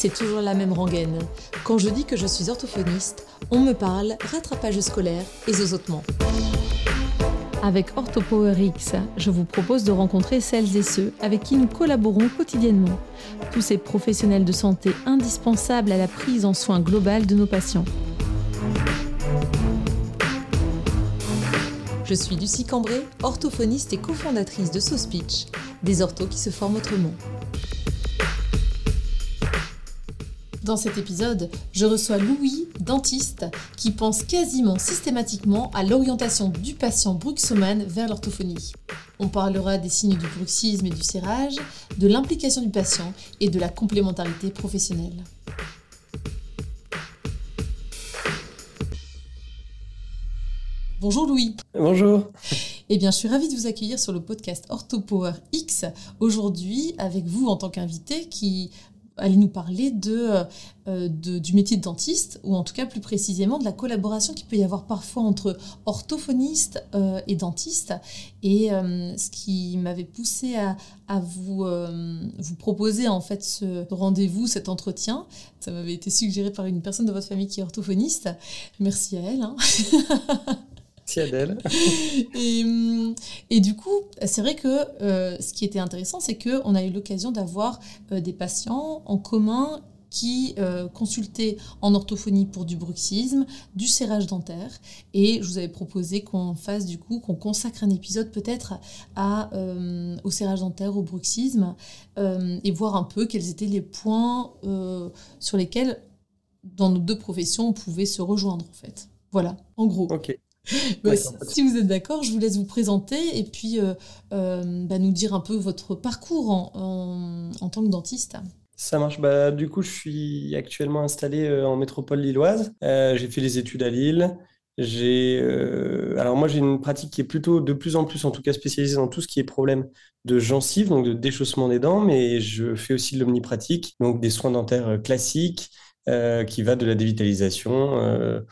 c'est toujours la même rengaine. Quand je dis que je suis orthophoniste, on me parle rattrapage scolaire et zozotement. Avec OrthoPowerX, je vous propose de rencontrer celles et ceux avec qui nous collaborons quotidiennement. Tous ces professionnels de santé indispensables à la prise en soin globale de nos patients. Je suis Lucie Cambré, orthophoniste et cofondatrice de SoSpeech, des orthos qui se forment autrement. Dans cet épisode, je reçois Louis, dentiste, qui pense quasiment systématiquement à l'orientation du patient bruxoman vers l'orthophonie. On parlera des signes du bruxisme et du serrage, de l'implication du patient et de la complémentarité professionnelle. Bonjour Louis. Bonjour. Eh bien, je suis ravie de vous accueillir sur le podcast OrthoPower X aujourd'hui avec vous en tant qu'invité qui allez nous parler euh, de, du métier de dentiste, ou en tout cas plus précisément de la collaboration qu'il peut y avoir parfois entre orthophoniste euh, et dentiste. Et euh, ce qui m'avait poussé à, vous proposer en fait ce rendez-vous, cet entretien, ça m'avait été suggéré par une personne de votre famille qui est orthophoniste. Merci à elle. Hein. Adèle. et, hum, et, du coup, c'est vrai que euh, ce qui était intéressant, c'est qu'on a eu l'occasion d'avoir euh, des patients en commun qui euh, consultaient en orthophonie pour du bruxisme, du serrage dentaire. Et je vous avais proposé qu'on fasse du coup, qu'on consacre un épisode peut-être à, au serrage dentaire, au bruxisme, et voir un peu quels étaient les points sur lesquels, dans nos deux professions, on pouvait se rejoindre en fait. Voilà, en gros. Ok. Bah, si vous êtes d'accord, je vous laisse vous présenter et puis euh, euh, bah, nous dire un peu votre parcours en, en, tant que dentiste. Ça marche. Bah, du coup, je suis actuellement installé euh, en métropole lilloise. j'ai fait les études à Lille. J'ai, alors moi, j'ai une pratique qui est plutôt de plus en plus, en tout cas, spécialisée dans tout ce qui est problème de gencives, donc de déchaussement des dents, mais je fais aussi de l'omnipratique, donc des soins dentaires classiques, qui va de la dévitalisation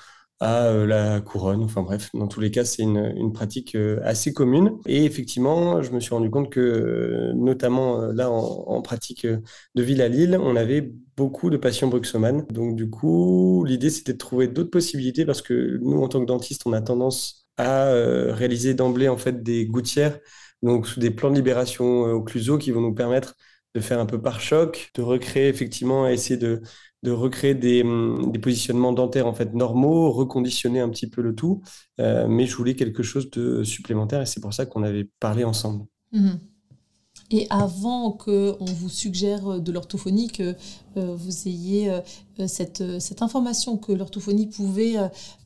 à euh, la couronne. Enfin bref, dans tous les cas, c'est une, une, pratique euh, assez commune. Et effectivement, je me suis rendu compte que, euh, notamment là, en, pratique de ville à Lille, on avait beaucoup de patients bruxomanes. Donc du coup, l'idée, c'était de trouver d'autres possibilités parce que nous, en tant que dentistes, on a tendance à réaliser d'emblée en fait des gouttières, donc sous des plans de libération occlusaux qui vont nous permettre de faire un peu par choc, de recréer effectivement, essayer de de recréer hum, des, positionnements dentaires en fait normaux, reconditionner un petit peu le tout, euh, mais je voulais quelque chose de supplémentaire et c'est pour ça qu'on avait parlé ensemble. Mhm. Et avant qu'on vous suggère de l'orthophonie, que euh, vous ayez euh, cette, cette, information que l'orthophonie pouvait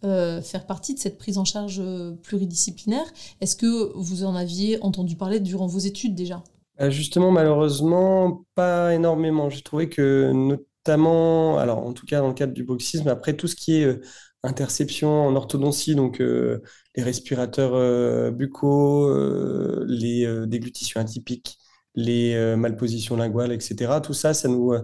faire partie de cette prise en charge pluridisciplinaire, est-ce que vous en aviez entendu parler durant vos études déjà? Justement, malheureusement, pas énormément. J'ai trouvé que notamment, alors en tout cas dans le cadre du bruxisme, après tout ce qui est euh, interception en orthodontie, donc euh, les respirateurs euh, buccaux, les déglutitions atypiques, les malpositions linguales, etc. Tout ça, ça nous,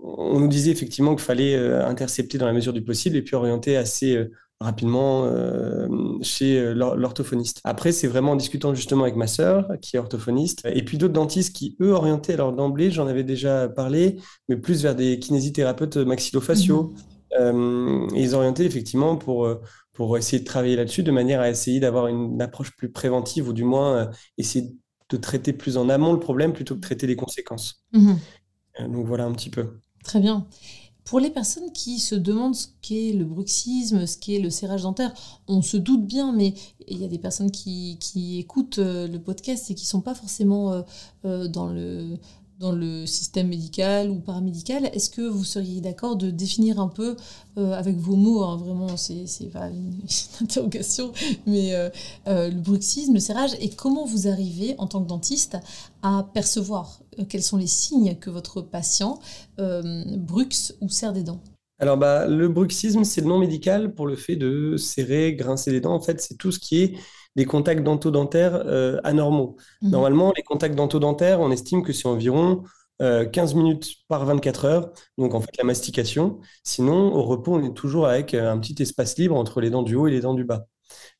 on nous disait effectivement qu'il fallait intercepter dans la mesure du possible et puis orienter assez rapidement euh, chez euh, l'orthophoniste. Après, c'est vraiment en discutant justement avec ma sœur, qui est orthophoniste, et puis d'autres dentistes qui, eux, orientaient, alors d'emblée, j'en avais déjà parlé, mais plus vers des kinésithérapeutes maxillofaciaux. Euh, ils orientaient effectivement pour, pour essayer de travailler là-dessus, de manière à essayer d'avoir une approche plus préventive, ou du moins essayer de traiter plus en amont le problème plutôt que traiter les conséquences. Mhm. donc voilà un petit peu. Très bien. Pour les personnes qui se demandent ce qu'est le bruxisme, ce qu'est le serrage dentaire, on se doute bien, mais il y a des personnes qui, écoutent euh, le podcast et qui ne sont pas forcément euh, euh, dans le dans le système médical ou paramédical. Est-ce que vous seriez d'accord de définir un peu avec vos mots, hein, vraiment, c'est pas une, interrogation, mais le bruxisme, le serrage, et comment vous arrivez en tant que dentiste à percevoir euh, quels sont les signes que votre patient euh, bruxe ou serre des dents? Alors, bah, le bruxisme, c'est le nom médical pour le fait de serrer, grincer des dents. En fait, c'est tout ce qui est des contacts dentaux-dentaires euh, anormaux. Mhm. Normalement, les contacts dentaux-dentaires, on estime que c'est environ 15 minutes par 24 heures, donc en fait la mastication. Sinon, au repos, on est toujours avec un petit espace libre entre les dents du haut et les dents du bas.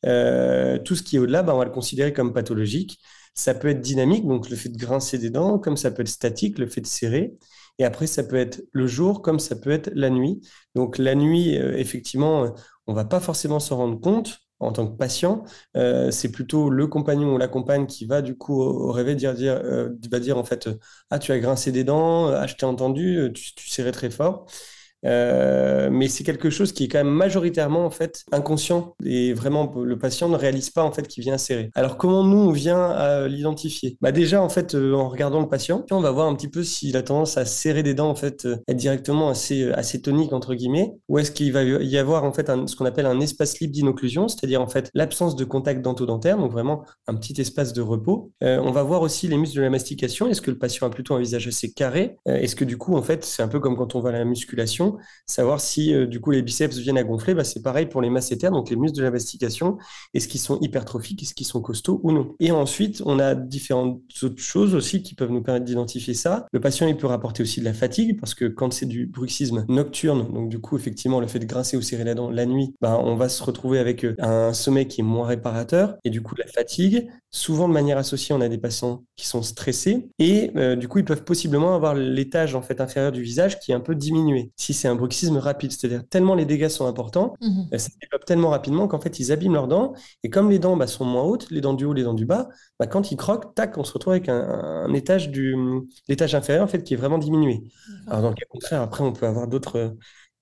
tout ce qui est au-delà, bah, on va le considérer comme pathologique. Ça peut être dynamique, donc le fait de grincer des dents, comme ça peut être statique, le fait de serrer. Et après, ça peut être le jour, comme ça peut être la nuit. Donc la nuit, euh, effectivement, on va pas forcément s'en rendre compte en tant que patient. Euh, c'est plutôt le compagnon ou la compagne qui va du coup au, réveil dire, euh, va dire en fait, ah tu as grincé des dents, ah je t'ai entendu, tu, tu serrais très fort. Euh, mais c'est quelque chose qui est quand même majoritairement en fait inconscient et vraiment le patient ne réalise pas en fait qu'il vient serrer. Alors comment nous on vient à l'identifier? Bah déjà en fait euh, en regardant le patient, on va voir un petit peu s'il a tendance à serrer des dents en fait, euh, être directement assez assez tonique entre guillemets, ou est-ce qu'il va y avoir en fait ce qu'on appelle un espace libre d'inocclusion, c'est-à-dire en fait l'absence de contact dento-dentaire, donc vraiment un petit espace de repos. on va voir aussi les muscles de la mastication. Est-ce que le patient a plutôt un visage assez carré? Est-ce que du coup en fait c'est un peu comme quand on à la musculation savoir si euh, du coup les biceps viennent à gonfler, bah, c'est pareil pour les masséters, donc les muscles de la mastication, est-ce qu'ils sont hypertrophiques, est-ce qu'ils sont costauds ou non. Et ensuite, on a différentes autres choses aussi qui peuvent nous permettre d'identifier ça. Le patient, il peut rapporter aussi de la fatigue, parce que quand c'est du bruxisme nocturne, donc du coup, effectivement, le fait de grincer ou serrer la dent la nuit, bah, on va se retrouver avec euh, un sommeil qui est moins réparateur, et du coup, la fatigue. Souvent, de manière associée, on a des patients qui sont stressés, et euh, du coup, ils peuvent possiblement avoir l'étage en fait inférieur du visage qui est un peu diminué. Si c'est un bruxisme rapide, c'est-à-dire tellement les dégâts sont importants, mhm. euh, ça se développe tellement rapidement qu'en fait ils abîment leurs dents, et comme les dents bah, sont moins hautes, les dents du haut, les dents du bas, bah, quand ils croquent, tac, on se retrouve avec un, étage du l'étage inférieur en fait qui est vraiment diminué. Alors dans le cas contraire, après on peut avoir d'autres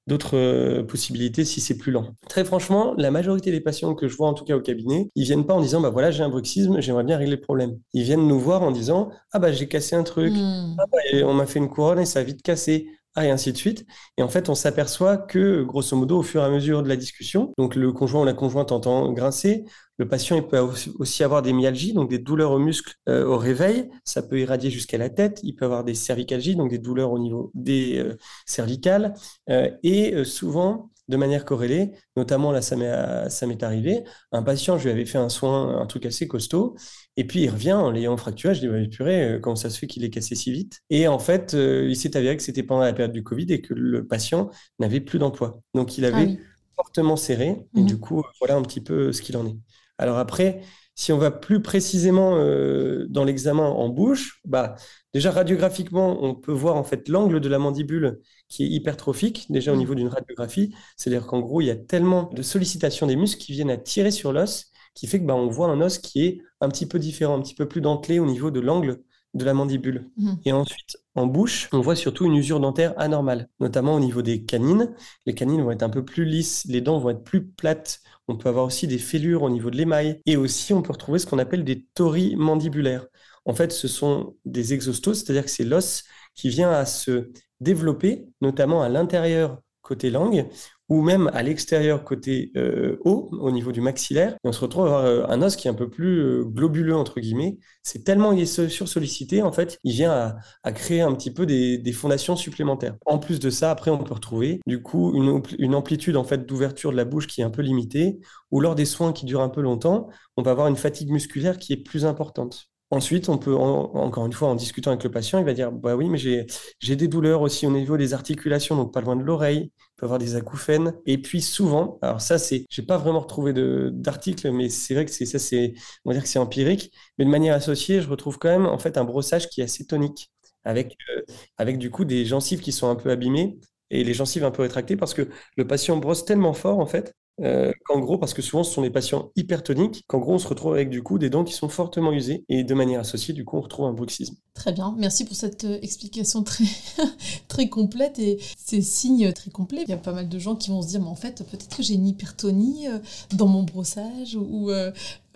d'autres euh, possibilités si c'est plus lent. Très franchement, la majorité des patients que je vois en tout cas au cabinet, ils viennent pas en disant bah voilà j'ai un bruxisme, j'aimerais bien régler le problème. Ils viennent nous voir en disant ah bah j'ai cassé un truc, hmm. ah, bah, on m'a fait une couronne et ça a vite cassé et ainsi de suite. Et en fait, on s'aperçoit que, grosso modo, au fur et à mesure de la discussion, donc le conjoint ou la conjointe entend grincer, le patient il peut aussi avoir des myalgies, donc des douleurs aux muscles euh, au réveil. Ça peut irradier jusqu'à la tête. Il peut avoir des cervicalgies, donc des douleurs au niveau des euh, cervicales. Euh, et souvent, de manière corrélée. Notamment, là, ça m'est arrivé. Un patient, je lui avais fait un soin, un truc assez costaud. Et puis, il revient en l'ayant fracturé. Je lui dis, purée, euh, comment ça se fait qu'il est cassé si vite? Et en fait, euh, il s'est avéré que c'était pendant la période du Covid et que le patient n'avait plus d'emploi. Donc, il avait ah fortement serré. Et du mhm. coup, voilà un petit peu ce qu'il en est. Alors après, si on va plus précisément euh, dans l'examen en bouche, bah, déjà radiographiquement, on peut voir en fait l'angle de la mandibule qui est hypertrophique, déjà au mm. niveau d'une radiographie. C'est-à-dire qu'en gros, il y a tellement de sollicitations des muscles qui viennent à tirer sur l'os, qui fait que bah, on voit un os qui est un petit peu différent, un petit peu plus dentelé au niveau de l'angle de la mandibule. Mm. Et ensuite, en bouche, on voit surtout une usure dentaire anormale, notamment au niveau des canines. Les canines vont être un peu plus lisses, les dents vont être plus plates. On peut avoir aussi des fêlures au niveau de l'émail. Et aussi, on peut retrouver ce qu'on appelle des tories mandibulaires. En fait, ce sont des exostoses, c'est-à-dire que c'est l'os qui vient à se développer, notamment à l'intérieur côté langue, ou même à l'extérieur côté euh, haut, au niveau du maxillaire, on se retrouve à avoir euh, un os qui est un peu plus euh, globuleux, entre guillemets. C'est tellement il est sursollicité, en fait, il vient à, créer un petit peu des, fondations supplémentaires. En plus de ça, après, on peut retrouver, du coup, une, une amplitude, en fait, d'ouverture de la bouche qui est un peu limitée, ou lors des soins qui durent un peu longtemps, on va avoir une fatigue musculaire qui est plus importante. Ensuite, on peut, encore une fois, en discutant avec le patient, il va dire Bah oui, mais j'ai des douleurs aussi au niveau des articulations, donc pas loin de l'oreille, il peut avoir des acouphènes. Et puis souvent, alors ça, c'est, j'ai pas vraiment retrouvé d'article, mais c'est vrai que c'est ça, c'est, on va dire que c'est empirique, mais de manière associée, je retrouve quand même en fait un brossage qui est assez tonique, avec, euh, avec du coup des gencives qui sont un peu abîmées et les gencives un peu rétractées parce que le patient brosse tellement fort en fait euh, qu'en gros, parce que souvent ce sont des patients hypertoniques, qu'en gros on se retrouve avec du coup des dents qui sont fortement usées et de manière associée, du coup on retrouve un bruxisme. Très bien, merci pour cette euh, explication très, très complète et ces signes très complets. Il y a pas mal de gens qui vont se dire, mais en fait, peut-être que j'ai une hypertonie euh, dans mon brossage ou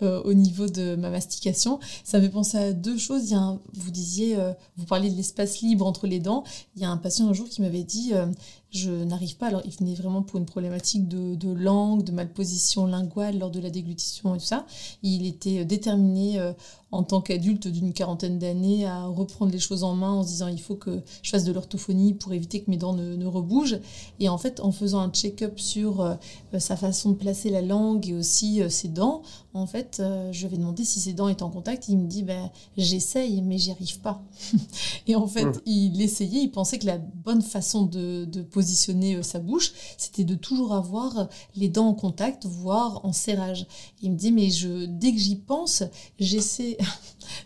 au niveau de ma mastication. Ça me fait penser à deux choses. Il y a vous disiez, vous parliez de l'espace libre entre les dents. Il y a un patient un jour qui m'avait dit, je n'arrive pas. Alors, il venait vraiment pour une problématique de, langue, de malposition linguale lors de la déglutition et tout ça. Il était euh, déterminé euh, en tant qu'adulte d'une quarantaine d'années à reprendre les choses en main en se disant il faut que je fasse de l'orthophonie pour éviter que mes dents ne, rebougent. Et en fait, en faisant un check-up sur euh, sa façon de placer la langue et aussi ses dents, en fait, euh, je vais demander si ses dents étaient en contact. Il me dit, ben, j'essaye, mais j'y arrive pas. et en fait, il essayait, il pensait que la bonne façon de, positionner euh, sa bouche, c'était de toujours avoir les dents en contact, voire en serrage. il me dit, mais je, dès que j'y pense, j'essaie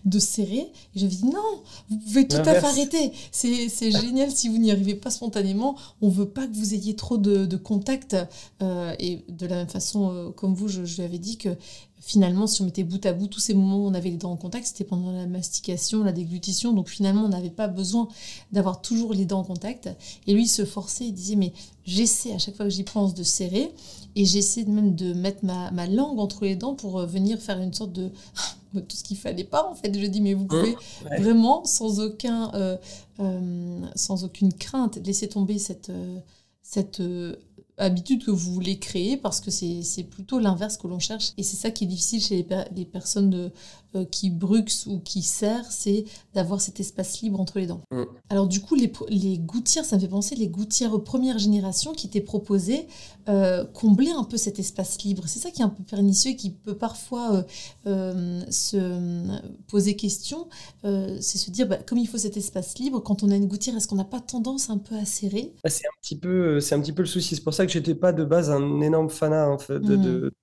de serrer. Et je lui dis, non, vous pouvez tout à fait arrêter. C'est génial si vous n'y arrivez pas spontanément. On veut pas que vous ayez trop de, contact. Euh, et de la même façon, comme vous, je, je lui avais dit que finalement, si on mettait bout à bout tous ces moments où on avait les dents en contact, c'était pendant la mastication, la déglutition. Donc finalement, on n'avait pas besoin d'avoir toujours les dents en contact. Et lui, il se forçait, il disait, mais j'essaie à chaque fois que j'y pense de serrer. Et j'essaie même de mettre ma, ma, langue entre les dents pour euh, venir faire une sorte de... tout ce qu'il fallait pas en fait. Je dis mais vous pouvez vraiment sans aucun, euh, euh, sans aucune crainte laisser tomber cette, cette habitude que vous voulez créer parce que c'est plutôt l'inverse que l'on cherche. Et c'est ça qui est difficile chez les, personnes de, euh, qui bruxent ou qui serrent, c'est d'avoir cet espace libre entre les dents. Mm. Alors du coup, les, les, gouttières, ça me fait penser les gouttières première génération qui étaient proposées, euh, combler un peu cet espace libre. C'est ça qui est un peu pernicieux et qui peut parfois euh, se poser question. c'est se dire, bah, comme il faut cet espace libre, quand on a une gouttière, est-ce qu'on n'a pas tendance un peu à serrer? Bah, C'est un, petit peu, un petit peu le souci. C'est pour ça que j'étais pas de base un énorme fanat en fait, de, mm de,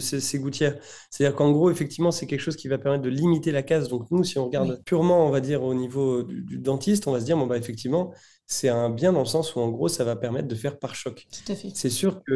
ces, gouttières. C'est-à-dire qu'en gros, effectivement, c'est quelque chose qui va permettre de limiter la casse. Donc nous, si on regarde purement, on va dire, au niveau du, dentiste, on va se dire, bon, bah, effectivement, c'est un bien dans le sens où, en gros, ça va permettre de faire par choc. Tout à fait. C'est sûr que,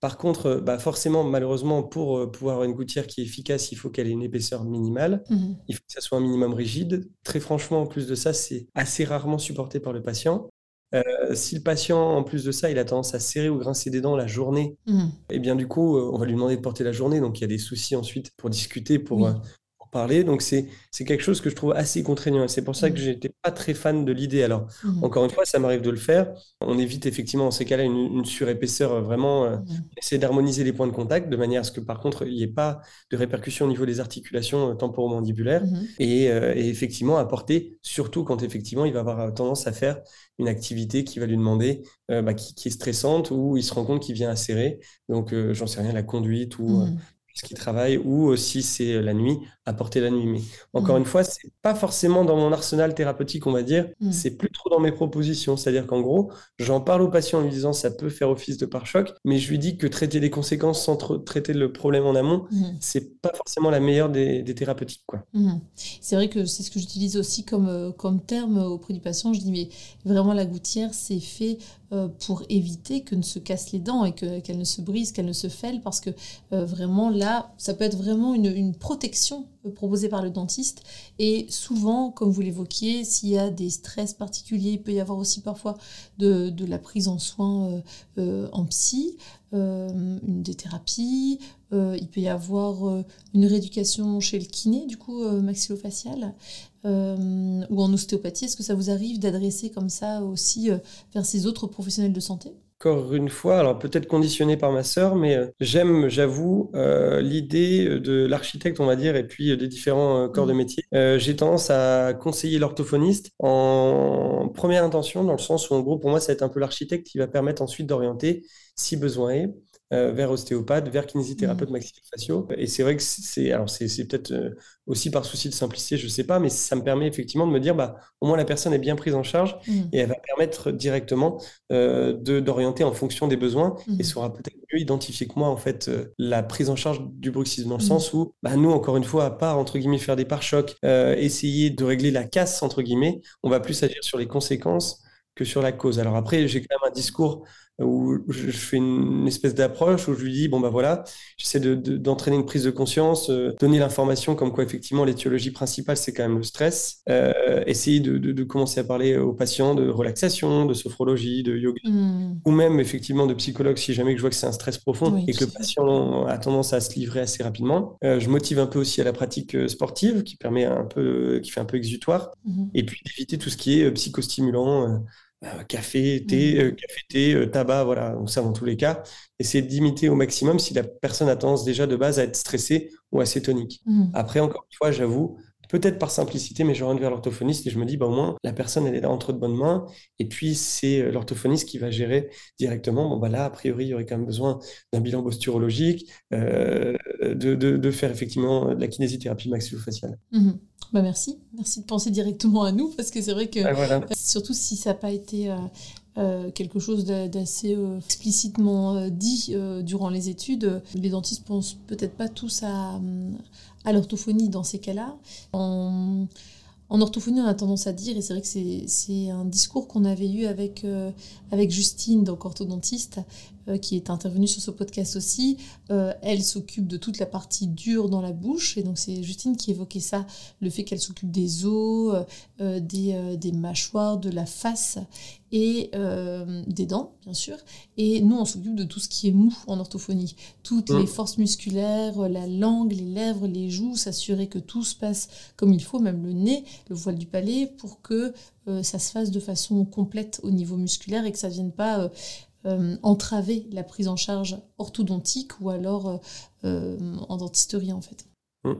par contre, bah, forcément, malheureusement, pour euh, pouvoir avoir une gouttière qui est efficace, il faut qu'elle ait une épaisseur minimale. Mmh il faut que ça soit un minimum rigide. Très franchement, en plus de ça, c'est assez rarement supporté par le patient. Euh, si le patient, en plus de ça, il a tendance à serrer ou grincer des dents la journée, mmh. et eh bien du coup, euh, on va lui demander de porter la journée. Donc il y a des soucis ensuite pour discuter, pour, euh, parler. Donc, c'est quelque chose que je trouve assez contraignant. Et c'est pour ça que mmh. je n'étais pas très fan de l'idée. Alors, mmh. encore une fois, ça m'arrive de le faire. On évite effectivement, en ces cas-là, une, surépaisseur. Euh, vraiment, euh, mmh. essayer d'harmoniser les points de contact de manière à ce que, par contre, il n'y ait pas de répercussions au niveau des articulations euh, temporomandibulaires. Et, et, effectivement, apporter, surtout quand effectivement, il va avoir tendance à faire une activité qui va lui demander, bah, qui, est stressante, ou il se rend compte qu'il vient à serrer. Donc, j'en sais rien, la conduite ou qui travaille ou si c'est la nuit, apporter la nuit. Mais encore mmh. une fois, c'est pas forcément dans mon arsenal thérapeutique, on va dire. Mmh. C'est plus trop dans mes propositions. C'est-à-dire qu'en gros, j'en parle au patient en lui disant ça peut faire office de pare-choc, mais je lui dis que traiter les conséquences sans traiter le problème en amont, mmh. c'est pas forcément la meilleure des, thérapeutiques. Quoi. C'est vrai que c'est ce que j'utilise aussi comme, euh, comme terme auprès du patient. Je dis, mais vraiment, la gouttière, c'est fait euh, pour éviter que ne se casse les dents et qu'elle ne se brise, qu'elle ne se fêle, parce que euh, vraiment là, ça peut être vraiment une, une protection euh, proposée par le dentiste. Et souvent, comme vous l'évoquiez, s'il y a des stress particuliers, il peut y avoir aussi parfois de, de la prise en soins en psy, une des thérapies, il peut y avoir une rééducation chez le kiné, du coup, maxillofacial. Euh, ou en ostéopathie Est-ce que ça vous arrive d'adresser comme ça aussi euh, vers ces autres professionnels de santé? Encore une fois, alors peut-être conditionné par ma sœur, mais euh, j'aime, j'avoue, l'idée de l'architecte, on va dire, et puis des différents corps de mmh. métier. J'ai tendance à conseiller l'orthophoniste en première intention, dans le sens où, en gros, pour moi, ça va être un peu l'architecte qui va permettre ensuite d'orienter, si besoin est, euh, vers ostéopathe, vers kinésithérapeute mmh. maxillofaciaux. Et c'est vrai que c'est, alors c'est, peut-être euh, aussi par souci de simplicité, je ne sais pas, mais ça me permet effectivement de me dire, bah, au moins la personne est bien prise en charge mmh. et elle va permettre directement euh, de, d'orienter en fonction des besoins et mmh. saura peut-être mieux identifier que moi, en fait, la prise en charge du bruxisme, dans le sens où, bah, nous, encore une fois, à part, entre guillemets, faire des pare-chocs, essayer de régler la casse, entre guillemets, on va plus agir sur les conséquences que sur la cause. Alors après, j'ai quand même un discours où je fais une espèce d'approche où je lui dis bon bah voilà j'essaie d'entraîner une prise de conscience euh, donner l'information comme quoi effectivement l'étiologie principale c'est quand même le stress euh, essayer de, commencer à parler aux patients de relaxation de sophrologie de yoga hmm. ou même effectivement de psychologue si jamais je vois que c'est un stress profond et que le patient a tendance à se livrer assez rapidement euh, je motive un peu aussi à la pratique sportive qui permet un peu qui fait un peu exutoire hmm. et puis d'éviter tout ce qui est psychostimulant café, thé, mmh. euh, café, thé, euh, tabac, voilà, donc ça dans tous les cas. Essayer d'imiter au maximum si la personne a tendance déjà de base à être stressée ou assez tonique. Mmh. Après, encore une fois, j'avoue, peut-être par simplicité, mais je rentre vers l'orthophoniste et je me dis, bah, au moins, la personne, elle est là entre de bonnes mains. Et puis, c'est euh, l'orthophoniste qui va gérer directement. Bon, bah, là, a priori, il y aurait quand même besoin d'un bilan posturologique, euh, de, de, faire effectivement de la kinésithérapie maxillofaciale. Mmh bah merci, merci de penser directement à nous parce que c'est vrai que surtout si ça n'a pas été euh, quelque chose d'assez euh, explicitement euh, dit durant les études. Les dentistes pensent peut-être pas tous à, à l'orthophonie dans ces cas-là. En, en, orthophonie, on a tendance à dire, et c'est vrai que c'est un discours qu'on avait eu avec, avec Justine, donc orthodontiste, euh, qui est intervenue sur ce podcast aussi. Euh, elle s'occupe de toute la partie dure dans la bouche. Et donc, c'est Justine qui évoquait ça, le fait qu'elle s'occupe des os, euh, des, des, mâchoires, de la face et des dents, bien sûr. Et nous, on s'occupe de tout ce qui est mou en orthophonie. Toutes les forces musculaires, la langue, les lèvres, les joues, s'assurer que tout se passe comme il faut, même le nez, le voile du palais, pour que ça se fasse de façon complète au niveau musculaire et que ça ne vienne pas euh, entraver la prise en charge orthodontique ou alors euh, euh, en dentisterie en fait. Mmh,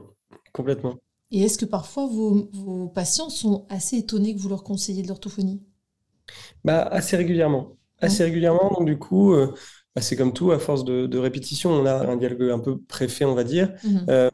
complètement. Et est-ce que parfois vos, vos, patients sont assez étonnés que vous leur conseillez de l'orthophonie? Bah, Assez régulièrement. Assez régulièrement, donc du coup, bah, c'est comme tout, à force de, répétition, on a un dialogue un peu préfet, on va dire. Mmh.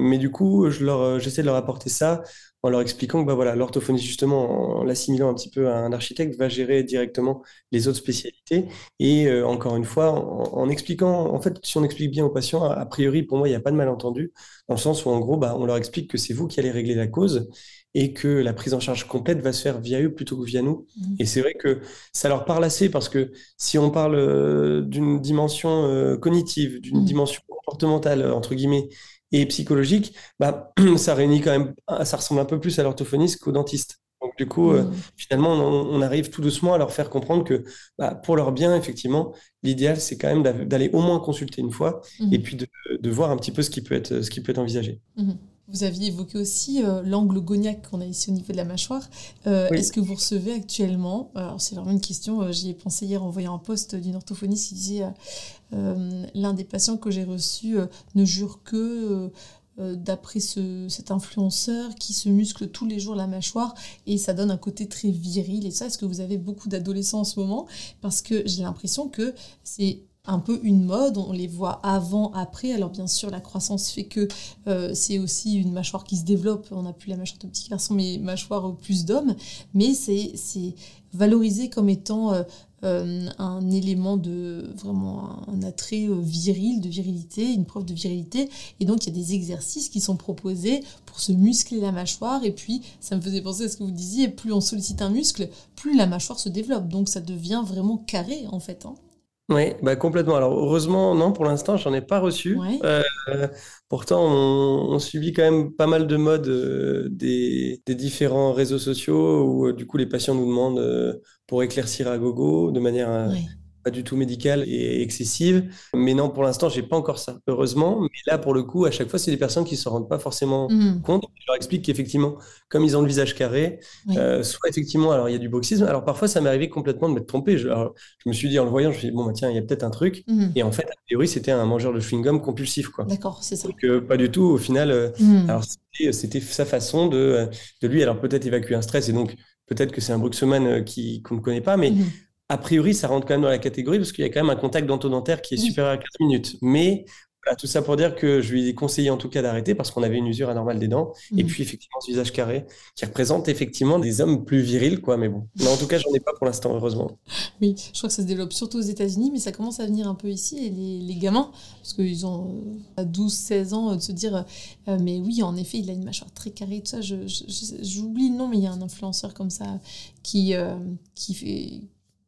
mais du coup, j'essaie de leur apporter ça en leur expliquant que bah, voilà, l'orthophonie, justement, en l'assimilant un petit peu à un architecte, va gérer directement les autres spécialités. Et euh, encore une fois, en, expliquant, en fait, si on explique bien aux patients, a, priori, pour moi, il n'y a pas de malentendu, dans le sens où, en gros, bah, on leur explique que c'est vous qui allez régler la cause et que la prise en charge complète va se faire via eux plutôt que via nous. Mmh. Et c'est vrai que ça leur parle assez parce que si on parle euh, d'une dimension euh, cognitive, d'une mmh. dimension comportementale, entre guillemets, et psychologique, bah, ça réunit quand même, ça ressemble un peu plus à l'orthophoniste qu'au dentiste. Donc du coup, euh, mmh. finalement, on, arrive tout doucement à leur faire comprendre que bah, pour leur bien, effectivement, l'idéal, c'est quand même d'aller au moins consulter une fois et puis de, de, voir un petit peu ce qui peut être, ce qui peut être envisagé. Vous aviez évoqué aussi euh, l'angle goniaque qu'on a ici au niveau de la mâchoire. Euh, est-ce que vous recevez actuellement, alors c'est vraiment une question, euh, j'y ai pensé hier en voyant un poste d'une orthophoniste qui disait l'un des patients que j'ai reçu ne jure que d'après cet influenceur qui se muscle tous les jours la mâchoire et ça donne un côté très viril. Et ça est-ce que vous avez beaucoup d'adolescents en ce moment? Parce que j'ai l'impression que c'est un peu une mode, on les voit avant, après. Alors bien sûr, la croissance fait que euh, c'est aussi une mâchoire qui se développe. On n'a plus la mâchoire de petit garçon, mais mâchoire plus d'homme. Mais c'est valorisé comme étant euh, euh, un élément de vraiment un attrait viril, de virilité, une preuve de virilité. Et donc il y a des exercices qui sont proposés pour se muscler la mâchoire. Et puis ça me faisait penser à ce que vous disiez, plus on sollicite un muscle, plus la mâchoire se développe. Donc ça devient vraiment carré en fait. Hein. Oui, bah complètement. Alors heureusement, non, pour l'instant, j'en ai pas reçu. Euh, pourtant, on, subit quand même pas mal de modes euh, des, différents réseaux sociaux où euh, du coup les patients nous demandent pour éclaircir à gogo de manière pas du tout médicale et excessive. Mais non, pour l'instant, j'ai pas encore ça, heureusement. Mais là, pour le coup, à chaque fois, c'est des personnes qui se rendent pas forcément mmh. compte. Je leur explique qu'effectivement, comme ils ont le visage carré, euh, soit effectivement, alors il y a du bruxisme. Alors parfois, ça m'est arrivé complètement de m'être trompé. Je, je, me suis dit en le voyant, je me suis dit, bon, bah, tiens, il y a peut-être un truc. Mmh. Et en fait, a priori, c'était un mangeur de chewing-gum compulsif. quoi. D'accord, c'est ça. Donc, euh, pas du tout. Au final, euh, mmh. alors c'était sa façon de, de lui, alors peut-être évacuer un stress. Et donc, peut-être que c'est un bruxoman qui qu'on ne connaît pas, mais a priori, ça rentre quand même dans la catégorie parce qu'il y a quand même un contact dentodentaire qui est supérieur à 4 minutes. Mais tout ça pour dire que je lui ai conseillé en tout cas d'arrêter parce qu'on avait une usure anormale des dents. Et mmh. puis effectivement, ce visage carré qui représente effectivement des hommes plus virils, quoi. Mais bon, en tout cas, j'en ai pas pour l'instant, heureusement. Oui, je crois que ça se développe surtout aux États-Unis, mais ça commence à venir un peu ici. Et les, gamins, parce qu'ils ont euh, à 12-16 ans, euh, de se dire, euh, mais oui, en effet, il a une mâchoire très carrée, tout ça. J'oublie le nom, mais il y a un influenceur comme ça qui, qui fait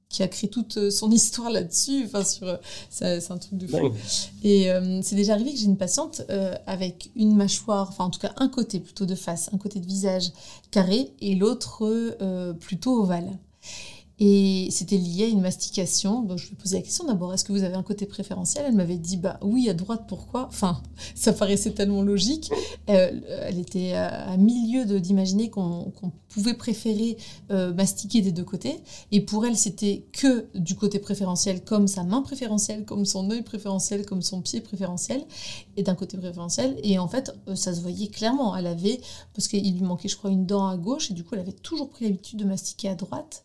qui a créé toute euh, son histoire là-dessus. Enfin, sur, euh, c'est un truc de fou. Et euh, c'est déjà arrivé que j'ai une patiente avec une mâchoire, enfin en tout cas un côté plutôt de face, un côté de visage carré et l'autre plutôt ovale. Et c'était lié à une mastication. Donc, je lui ai posé la question d'abord, est-ce que vous avez un côté préférentiel? Elle m'avait dit, bah oui, à droite, pourquoi? Enfin, ça paraissait tellement logique. Euh, elle était à, milieu d'imaginer qu'on pouvait préférer euh, mastiquer des deux côtés. Et pour elle, c'était que du côté préférentiel, comme sa main préférentielle, comme son œil préférentiel, comme son pied préférentiel, et d'un côté préférentiel. Et en fait, euh, ça se voyait clairement. Elle avait, parce qu'il lui manquait, je crois, une dent à gauche, et du coup, elle avait toujours pris l'habitude de mastiquer à droite.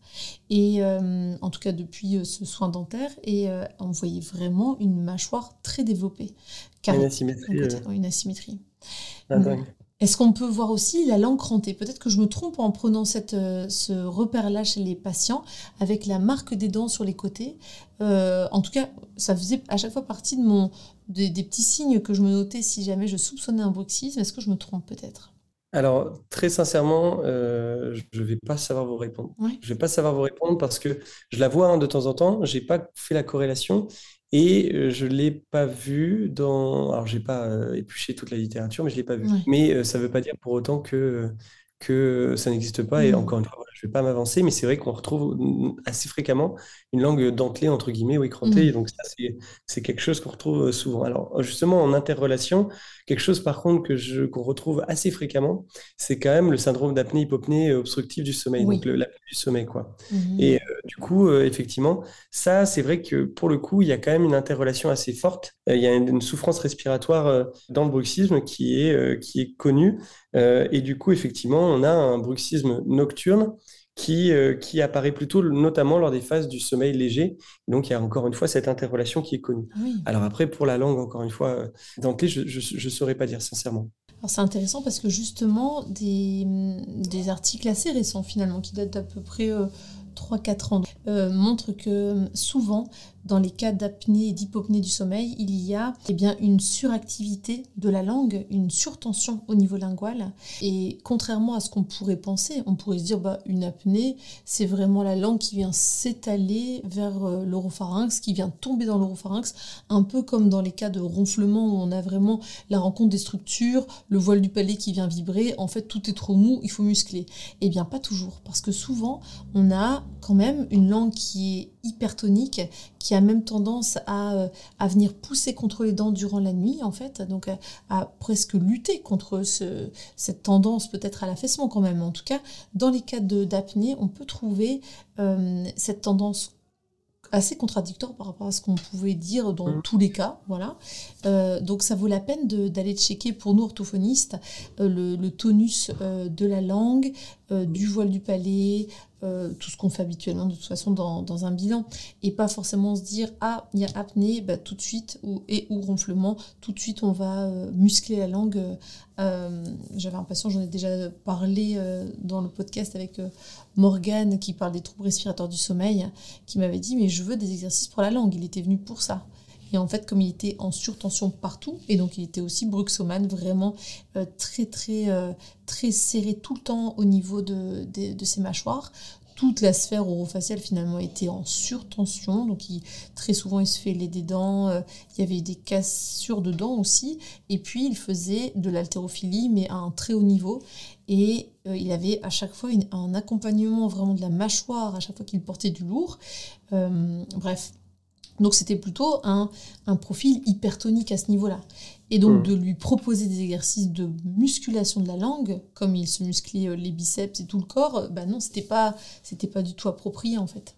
Et euh, en tout cas, depuis ce soin dentaire, et on voyait vraiment une mâchoire très développée. une asymétrie. une asymétrie. Ah, est-ce qu'on peut voir aussi la langue crantée? Peut-être que je me trompe en prenant cette, ce repère-là chez les patients, avec la marque des dents sur les côtés. en tout cas, ça faisait à chaque fois partie de mon, des, petits signes que je me notais si jamais je soupçonnais un bruxisme. Est-ce que je me trompe peut-être? Alors, très sincèrement, euh, je ne vais pas savoir vous répondre. Je ne vais pas savoir vous répondre parce que je la vois hein, de temps en temps, je n'ai pas fait la corrélation et euh, je ne l'ai pas vu dans... Alors, je n'ai pas euh, épluché toute la littérature, mais je ne l'ai pas vu. Mais ça ne veut pas dire pour autant que, que ça n'existe pas. Et mmh. encore une fois, je ne vais pas m'avancer, mais c'est vrai qu'on retrouve assez fréquemment une langue dentelée, entre guillemets, ou écrantée. Mmh. Donc, ça, c'est quelque chose qu'on retrouve souvent. Alors, justement, en interrelation, quelque chose, par contre, que qu'on retrouve assez fréquemment, c'est quand même le syndrome d'apnée hypopnée obstructive du sommeil, donc l'apnée du sommeil, quoi. Mmh. Et euh, du coup, euh, effectivement, ça, c'est vrai que pour le coup, il y a quand même une interrelation assez forte. Euh, il y a une, souffrance respiratoire dans le bruxisme qui est, qui est connue. Et du coup, effectivement, on a un bruxisme nocturne qui, euh, qui apparaît plutôt notamment lors des phases du sommeil léger. Donc, il y a encore une fois cette interrelation qui est connue. Ah Alors après, pour la langue, encore une fois, euh, d'emblée, je ne saurais pas dire sincèrement. c'est intéressant parce que justement, des, des, articles assez récents finalement, qui datent d'à peu près 3-4 ans, euh, montrent que souvent, dans les cas d'apnée et d'hypopnée du sommeil, il y a eh bien, une suractivité de la langue, une surtension au niveau lingual. Et contrairement à ce qu'on pourrait penser, on pourrait se dire bah, une apnée, c'est vraiment la langue qui vient s'étaler vers euh, l'oropharynx, qui vient tomber dans l'oropharynx, un peu comme dans les cas de ronflement où on a vraiment la rencontre des structures, le voile du palais qui vient vibrer. En fait, tout est trop mou, il faut muscler. Eh bien, pas toujours, parce que souvent, on a quand même une langue qui est hypertonique, qui a même tendance à, euh, à, venir pousser contre les dents durant la nuit, en fait, donc à, presque lutter contre ce, cette tendance peut-être à l'affaissement quand même. En tout cas, dans les cas d'apnée, on peut trouver euh, cette tendance assez contradictoire par rapport à ce qu'on pouvait dire dans mmh. tous les cas. Voilà. Euh, donc ça vaut la peine d'aller checker pour nous orthophonistes le, le, tonus de la langue, du voile du palais, euh, tout ce qu'on fait habituellement de toute façon dans, un bilan. Et pas forcément se dire ah il y a apnée bah, tout de suite ou, et ou ronflement tout de suite on va euh, muscler la langue. Euh, j'avais un patient j'en ai déjà parlé dans le podcast avec Morgane qui parle des troubles respirateurs du sommeil qui m'avait dit mais je veux des exercices pour la langue il était venu pour ça et en fait, comme il était en surtension partout, et donc il était aussi bruxomane, vraiment euh, très, très, euh, très serré tout le temps au niveau de, de, ses mâchoires, toute la sphère orofaciale finalement était en surtension, donc il, très souvent il se fait les dents, euh, il y avait des cassures de dents aussi, et puis il faisait de l'haltérophilie mais à un très haut niveau, et il avait à chaque fois un accompagnement vraiment de la mâchoire à chaque fois qu'il portait du lourd. bref, donc c'était plutôt un, profil hypertonique à ce niveau-là. Et donc mmh. de lui proposer des exercices de musculation de la langue, comme il se musclait euh, les biceps et tout le corps, bah non, c'était pas, c'était pas du tout approprié en fait.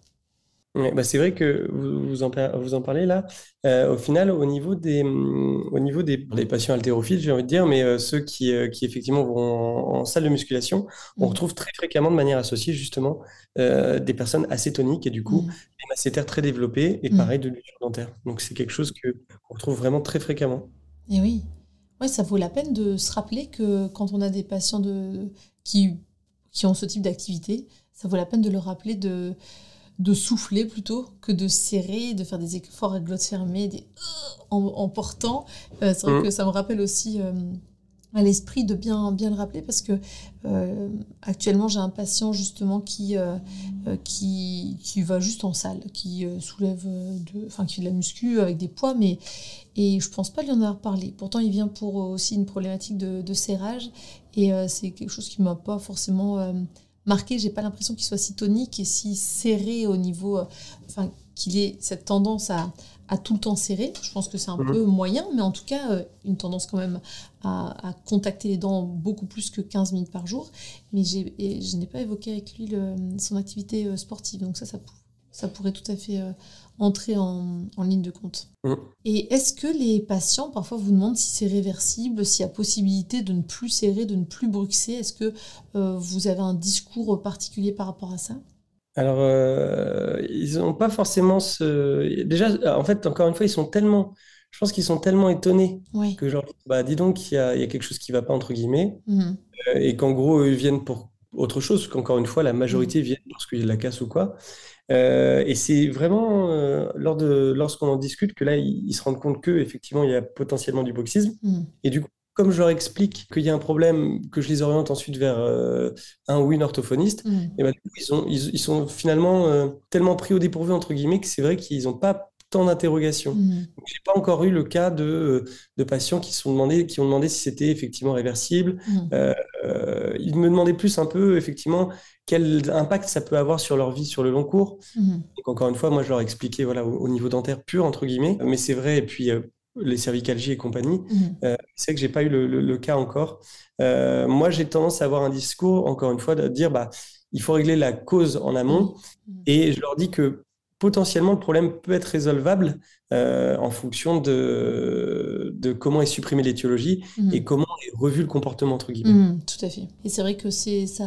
Bah, c'est vrai que vous, en, vous en parlez là. Euh, au final, au niveau des, au niveau des, patients haltérophiles, j'ai envie de dire, mais euh, ceux qui, euh, qui effectivement vont en, salle de musculation, on mmh. retrouve très fréquemment de manière associée justement des personnes assez toniques et du coup mmh. des masséters très développés et mmh. pareil de l'usure dentaire. Donc c'est quelque chose que on retrouve vraiment très fréquemment. Et oui, ouais, ça vaut la peine de se rappeler que quand on a des patients de, qui, qui ont ce type d'activité, ça vaut la peine de leur rappeler de de souffler plutôt que de serrer, de faire des efforts à glotte fermée, des en, portant. Euh, c'est vrai mm. que ça me rappelle aussi euh, à l'esprit de bien, bien le rappeler parce que euh, actuellement j'ai un patient justement qui, qui, qui, va juste en salle, qui soulève, de, enfin qui fait de la muscu avec des poids, mais et je pense pas lui en avoir parlé. Pourtant il vient pour aussi une problématique de, de serrage et c'est quelque chose qui m'a pas forcément marqué, j'ai pas l'impression qu'il soit si tonique et si serré au niveau, enfin qu'il ait cette tendance à, à, tout le temps serrer. Je pense que c'est un mhm. peu moyen, mais en tout cas une tendance quand même à, contacter les dents beaucoup plus que 15 minutes par jour. Mais je n'ai pas évoqué avec lui son activité sportive, donc ça, ça, ça pourrait tout à fait entrer en, ligne de compte. Mm. Et est-ce que les patients parfois vous demandent si c'est réversible, s'il y a possibilité de ne plus serrer, de ne plus bruxer? Est-ce que euh, vous avez un discours particulier par rapport à ça? Alors, euh, ils n'ont pas forcément ce. Déjà, en fait, encore une fois, ils sont tellement. Je pense qu'ils sont tellement étonnés que, genre, bah, dis donc, il y a, quelque chose qui ne va pas, entre guillemets, mm. euh, et qu'en gros, ils viennent pour autre chose, qu'encore une fois, la majorité mm. viennent parce qu'il y a de la casse ou quoi. Euh, et c'est vraiment euh, lors de, lorsqu'on en discute que là, ils, se rendent compte qu'effectivement, il y a potentiellement du bruxisme. Mm. Et du coup, comme je leur explique qu'il y a un problème, que je les oriente ensuite vers euh, un ou une orthophoniste, mm. et ben, ils, ont, ils, sont finalement tellement pris au dépourvu, entre guillemets, que c'est vrai qu'ils n'ont pas tant d'interrogations. Mm. Je n'ai pas encore eu le cas de, de patients qui, sont demandés, qui ont demandé si c'était effectivement réversible. ils me demandaient plus un peu, effectivement, quel impact ça peut avoir sur leur vie sur le long cours. Mhm. encore une fois, moi, je leur ai expliqué voilà, au, niveau dentaire pur, entre guillemets, mais c'est vrai, et puis euh, les cervicalgies et compagnie, mhm. euh, c'est que j'ai pas eu le, cas encore. Euh, moi, j'ai tendance à avoir un discours, encore une fois, de dire bah, il faut régler la cause en amont, et je leur dis que potentiellement le problème peut être résolvable euh, en fonction de, de, comment est supprimée l'étiologie mhm. et comment est revu le comportement entre guillemets. Mhm, tout à fait. Et c'est vrai que c'est ça,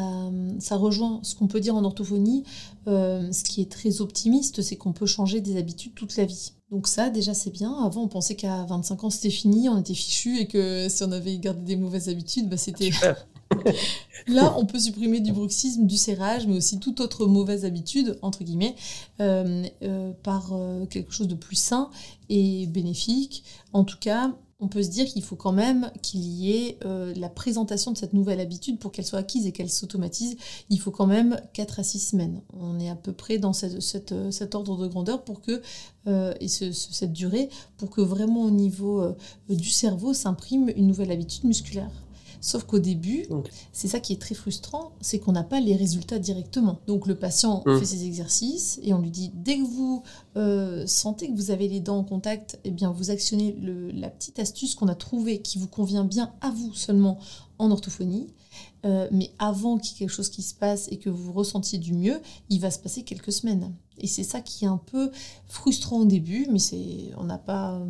ça rejoint ce qu'on peut dire en orthophonie. Euh, ce qui est très optimiste, c'est qu'on peut changer des habitudes toute la vie. Donc ça, déjà, c'est bien. Avant, on pensait qu'à 25 ans, c'était fini, on était fichu et que si on avait gardé des mauvaises habitudes, bah, c'était Là, on peut supprimer du bruxisme, du serrage, mais aussi toute autre mauvaise habitude, entre guillemets, euh, euh, par euh, quelque chose de plus sain et bénéfique. En tout cas, on peut se dire qu'il faut quand même qu'il y ait la présentation de cette nouvelle habitude pour qu'elle soit acquise et qu'elle s'automatise. Il faut quand même 4 à 6 semaines. On est à peu près dans cet ordre de grandeur pour que, et cette durée pour que vraiment au niveau du cerveau s'imprime une nouvelle habitude musculaire. Sauf qu'au début, c'est ça qui est très frustrant, c'est qu'on n'a pas les résultats directement. Donc le patient mmh. fait ses exercices et on lui dit dès que vous euh, sentez que vous avez les dents en contact, eh bien vous actionnez la petite astuce qu'on a trouvée qui vous convient bien à vous seulement en orthophonie. Euh, mais avant qu'il y ait quelque chose qui se passe et que vous ressentiez du mieux, il va se passer quelques semaines. Et c'est ça qui est un peu frustrant au début, mais c'est on n'a pas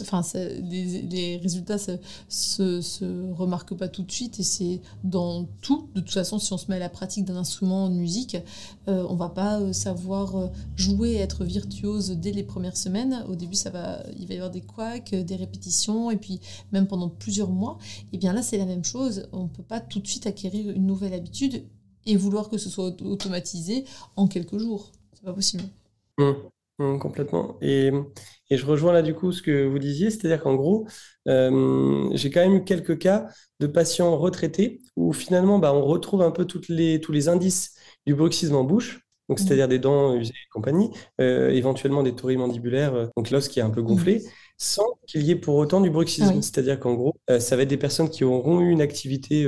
Enfin, les, résultats se, se, remarquent pas tout de suite et c'est dans tout. De toute façon, si on se met à la pratique d'un instrument de musique, euh, on va pas euh, savoir euh, jouer, être virtuose dès les premières semaines. Au début, ça va, il va y avoir des couacs, des répétitions et puis même pendant plusieurs mois. Et bien là, c'est la même chose. On peut pas tout de suite acquérir une nouvelle habitude et vouloir que ce soit automatisé en quelques jours. C'est pas possible. Mmh. Mmh, complètement. Et, et, je rejoins là du coup ce que vous disiez, c'est-à-dire qu'en gros, euh, j'ai quand même eu quelques cas de patients retraités où finalement bah, on retrouve un peu toutes les, tous les indices du bruxisme en bouche, donc mmh. c'est-à-dire des dents usées et compagnie, euh, éventuellement des tourilles mandibulaires, euh, donc l'os qui est un peu gonflé, mmh. sans qu'il y ait pour autant du bruxisme. C'est-à-dire qu'en gros, ça va être des personnes qui auront eu une activité,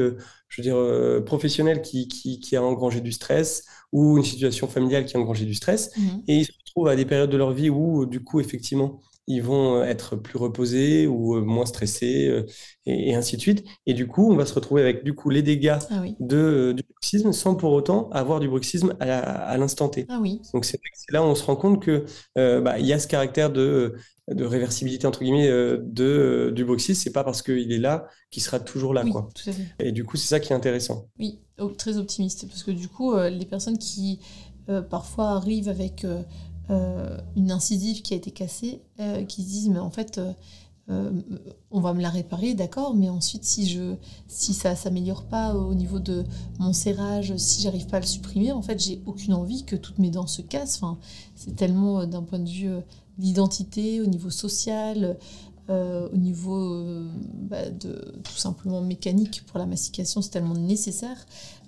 je veux dire, professionnelle qui, qui, qui, a engrangé du stress ou une situation familiale qui a engrangé du stress, et ils trouvent à des périodes de leur vie où, du coup, effectivement, ils vont euh, être plus reposés ou euh, moins stressés euh, et, ainsi de suite. Et du coup, on va se retrouver avec du coup les dégâts ah de, du bruxisme sans pour autant avoir du bruxisme à, l'instant T. Ah oui. Donc c'est là où on se rend compte que bah, il y a ce caractère de, de réversibilité entre guillemets de, du bruxisme. C'est pas parce qu'il est là qu'il sera toujours là. quoi. Et du coup, c'est ça qui est intéressant. Oui, très optimiste parce que du coup, les personnes qui parfois arrivent avec une incisive qui a été cassée, euh, qui se disent mais en fait euh, on va me la réparer, d'accord, mais ensuite si je si ça s'améliore pas au niveau de mon serrage, si j'arrive pas à le supprimer, en fait j'ai aucune envie que toutes mes dents se cassent. Enfin, c'est tellement d'un point de vue d'identité, au niveau social, au niveau bah, de tout simplement mécanique pour la mastication, c'est tellement nécessaire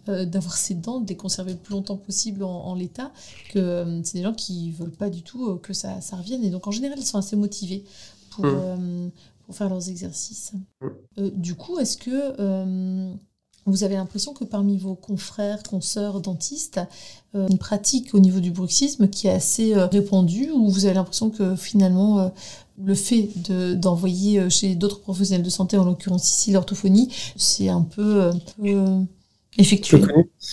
euh, d'avoir ses dents, de les conserver le plus longtemps possible en, l'état, que euh, c'est des gens qui veulent pas du tout euh, que ça, ça, revienne. Et donc en général, ils sont assez motivés pour, mmh. pour faire leurs exercices. Mmh. du coup, est-ce que vous avez l'impression que parmi vos confrères, consoeurs dentistes, euh, une pratique au niveau du bruxisme qui est assez euh, répandue, ou vous avez l'impression que finalement euh, le fait d'envoyer chez d'autres professionnels de santé, en l'occurrence ici l'orthophonie, c'est un peu, effectué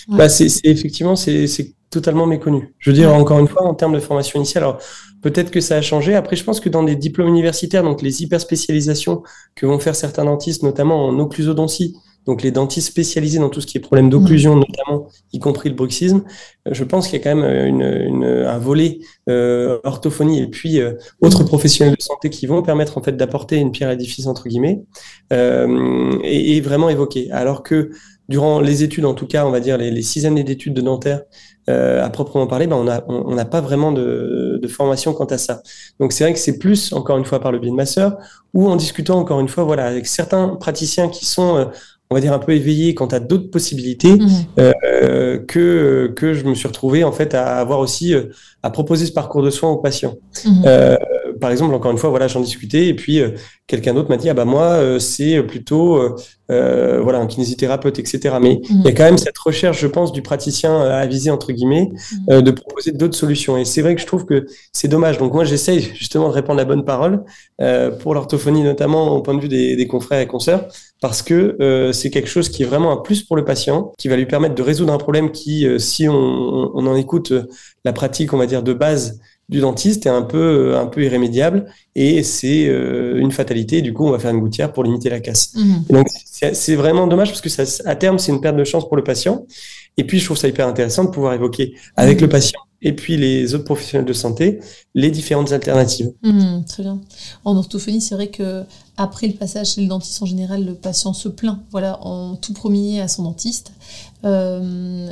bah, c'est effectivement c'est totalement méconnu. Je veux dire encore une fois en termes de formation initiale. Alors peut-être que ça a changé. Après, je pense que dans des diplômes universitaires, donc les hyper spécialisations que vont faire certains dentistes, notamment en occlusodontie, donc les dentistes spécialisés dans tout ce qui est problème d'occlusion, mm. notamment, y compris le bruxisme, euh, je pense qu'il y a quand même une, un volet euh, orthophonie et puis euh, autres professionnels de santé qui vont permettre en fait d'apporter une pierre à l'édifice entre guillemets et, et, vraiment évoquer. Alors que durant les études, en tout cas, on va dire les, les six années d'études de dentaire, euh, à proprement parler, ben on n'a on, on pas vraiment de, de, formation quant à ça. Donc c'est vrai que c'est plus, encore une fois, par le biais de ma sœur, ou en discutant, encore une fois, voilà, avec certains praticiens qui sont on va dire un peu éveillé quant à d'autres possibilités mmh. euh, que que je me suis retrouvé en fait à avoir aussi euh, à proposer ce parcours de soins aux patients. Mmh. Euh, par exemple, encore une fois, voilà, j'en discutais et puis euh, quelqu'un d'autre m'a dit ah bah moi euh, c'est plutôt euh, voilà un kinésithérapeute etc. Mais mmh. il y a quand même cette recherche, je pense, du praticien à viser entre guillemets mmh. de proposer d'autres solutions. Et c'est vrai que je trouve que c'est dommage. Donc moi j'essaye justement de répondre la bonne parole pour l'orthophonie notamment au point de vue des, des confrères et consoeurs parce que c'est quelque chose qui est vraiment un plus pour le patient, qui va lui permettre de résoudre un problème qui, si on, on, en écoute la pratique, on va dire de base, du dentiste est un peu, un peu irrémédiable et c'est euh, une fatalité. Du coup, on va faire une gouttière pour limiter la casse. Mhm. donc, c'est vraiment dommage parce que ça, à terme, c'est une perte de chance pour le patient. Et puis, je trouve ça hyper intéressant de pouvoir évoquer avec mhm. le patient et puis les autres professionnels de santé les différentes alternatives. Mhm, très bien. En orthophonie, c'est vrai que après le passage chez le dentiste, en général, le patient se plaint, voilà, en tout premier à son dentiste. Euh,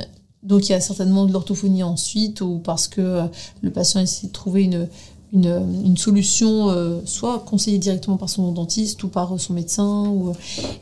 donc il y a certainement de l'orthophonie ensuite, ou parce que euh, le patient essaie de trouver une, une, solution, euh, soit conseillée directement par son dentiste ou par son médecin.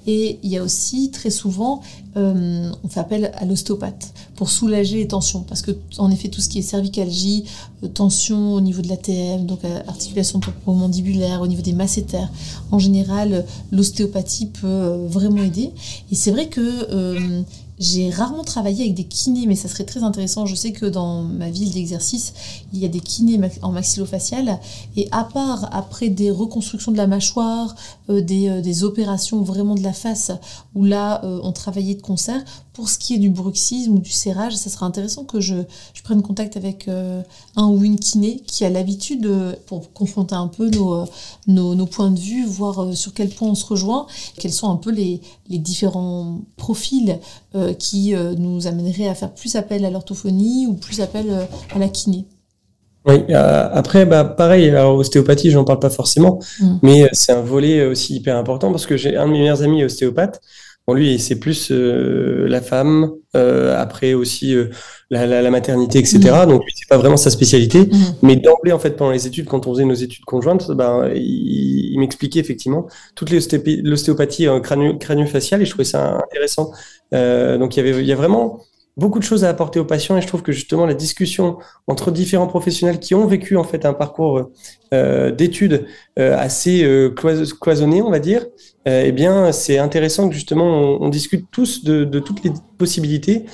Et il y a aussi très souvent, euh, on fait appel à l'ostéopathe pour soulager les tensions, parce que en effet tout ce qui est cervicalgie, tension au niveau de l'ATM, donc articulation mandibulaire, au niveau des masséters, en général l'ostéopathie peut vraiment aider. Et c'est vrai que j'ai rarement travaillé avec des kinés, mais ça serait très intéressant. Je sais que dans ma ville d'exercice, il y a des kinés en maxillofacial. Et à part après des reconstructions de la mâchoire, euh, des, euh, des, opérations vraiment de la face, où là, euh, on travaillait de concert, pour ce qui est du bruxisme ou du serrage, ça serait intéressant que je, je prenne contact avec un ou une kiné qui a l'habitude, pour confronter un peu nos, nos, nos, points de vue, voir sur quel point on se rejoint, quels sont un peu les, les différents profils qui nous amèneraient à faire plus appel à l'orthophonie ou plus appel à la kiné. Oui, après, bah, pareil, alors ostéopathie, j'en parle pas forcément, mm. mais c'est un volet aussi hyper important parce que j'ai un de mes meilleurs amis ostéopathe. Bon, lui, c'est plus euh, la femme, euh, après aussi euh, la, la, maternité, etc. Mm. Donc, c'est pas vraiment sa spécialité. Mm. Mais d'emblée, en fait, pendant les études, quand on faisait nos études conjointes, ben, il, il m'expliquait effectivement toute l'ostéopathie crânio-faciale et je trouvais ça intéressant. donc, il y avait, il y a vraiment beaucoup de choses à apporter aux patients et je trouve que justement la discussion entre différents professionnels qui ont vécu en fait un parcours euh, d'études euh, assez euh, cloisonné, on va dire, eh bien c'est intéressant que justement on, discute tous de, toutes les possibilités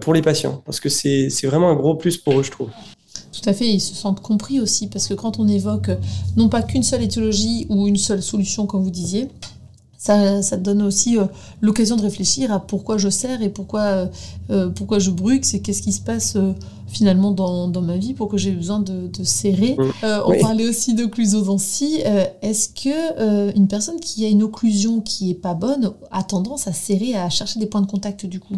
pour les patients parce que c'est vraiment un gros plus pour eux, je trouve. Tout à fait, ils se sentent compris aussi parce que quand on évoque non pas qu'une seule étiologie ou une seule solution, comme vous disiez, ça, ça, te donne aussi euh, l'occasion de réfléchir à pourquoi je serre et pourquoi, euh, euh, pourquoi je bruxe et qu'est-ce qui se passe finalement dans, dans, ma vie, pourquoi j'ai besoin de, de serrer. on parlait aussi d'occlusodontie. Est-ce que une personne qui a une occlusion qui est pas bonne a tendance à serrer, à chercher des points de contact du coup?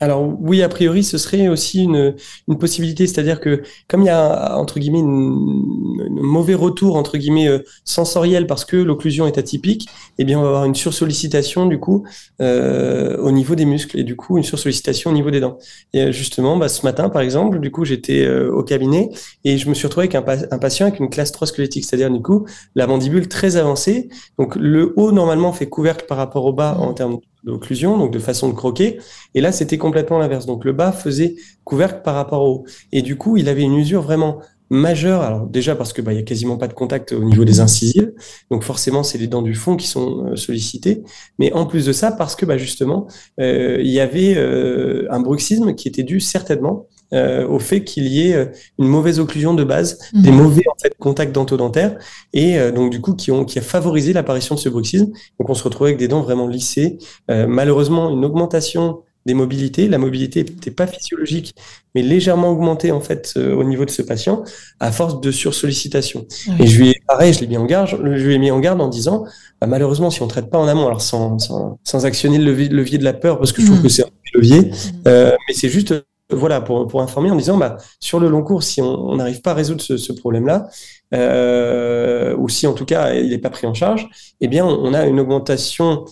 Alors oui, a priori, ce serait aussi une, une possibilité, c'est-à-dire que comme il y a entre guillemets un mauvais retour entre guillemets euh, sensoriel parce que l'occlusion est atypique, eh bien on va avoir une sursollicitation du coup euh, au niveau des muscles et du coup une sursollicitation au niveau des dents. Et euh, justement, bah, ce matin par exemple, du coup j'étais au cabinet et je me suis retrouvé avec un, un patient avec une classe 3 squelettique, c'est-à-dire du coup la mandibule très avancée. Donc le haut normalement fait couvercle par rapport au bas en termes d'occlusion, donc de façon de croquer. Et là, c'était complètement l'inverse. Donc le bas faisait couvercle par rapport au haut. Et du coup, il avait une usure vraiment majeur. Alors déjà parce que bah, il y a quasiment pas de contact au niveau des incisives, donc forcément c'est les dents du fond qui sont euh, sollicitées. Mais en plus de ça, parce que bah, justement euh, il y avait euh, un bruxisme qui était dû certainement au fait qu'il y ait une mauvaise occlusion de base, mmh. des mauvais en fait contacts dentodentaires, et donc du coup qui ont qui a favorisé l'apparition de ce bruxisme. Donc on se retrouvait avec des dents vraiment lissées. malheureusement une augmentation des mobilités. La mobilité n'était pas physiologique, mais légèrement augmentée en fait euh, au niveau de ce patient à force de sursollicitation. Et je lui ai, pareil, je l'ai mis en garde, je lui ai mis en garde en disant, bah, malheureusement, si on ne traite pas en amont, alors sans, sans, actionner le levier, de la peur, parce que je trouve mm. que c'est un levier, mm. euh, mais c'est juste voilà, pour, pour, informer en disant, bah, sur le long cours, si on n'arrive pas à résoudre ce, problème-là, euh, ou si en tout cas il n'est pas pris en charge, eh bien, on a une augmentation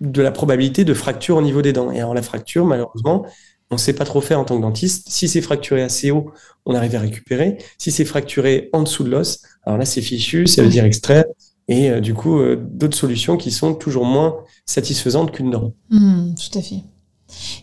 de la probabilité de fracture au niveau des dents. Et alors la fracture, malheureusement, on ne sait pas trop faire en tant que dentiste. Si c'est fracturé assez haut, on arrive à récupérer. Si c'est fracturé en dessous de l'os, alors là c'est fichu, ça veut dire extraire. Et euh, du coup, euh, d'autres solutions qui sont toujours moins satisfaisantes qu'une dent. Mmh, tout à fait.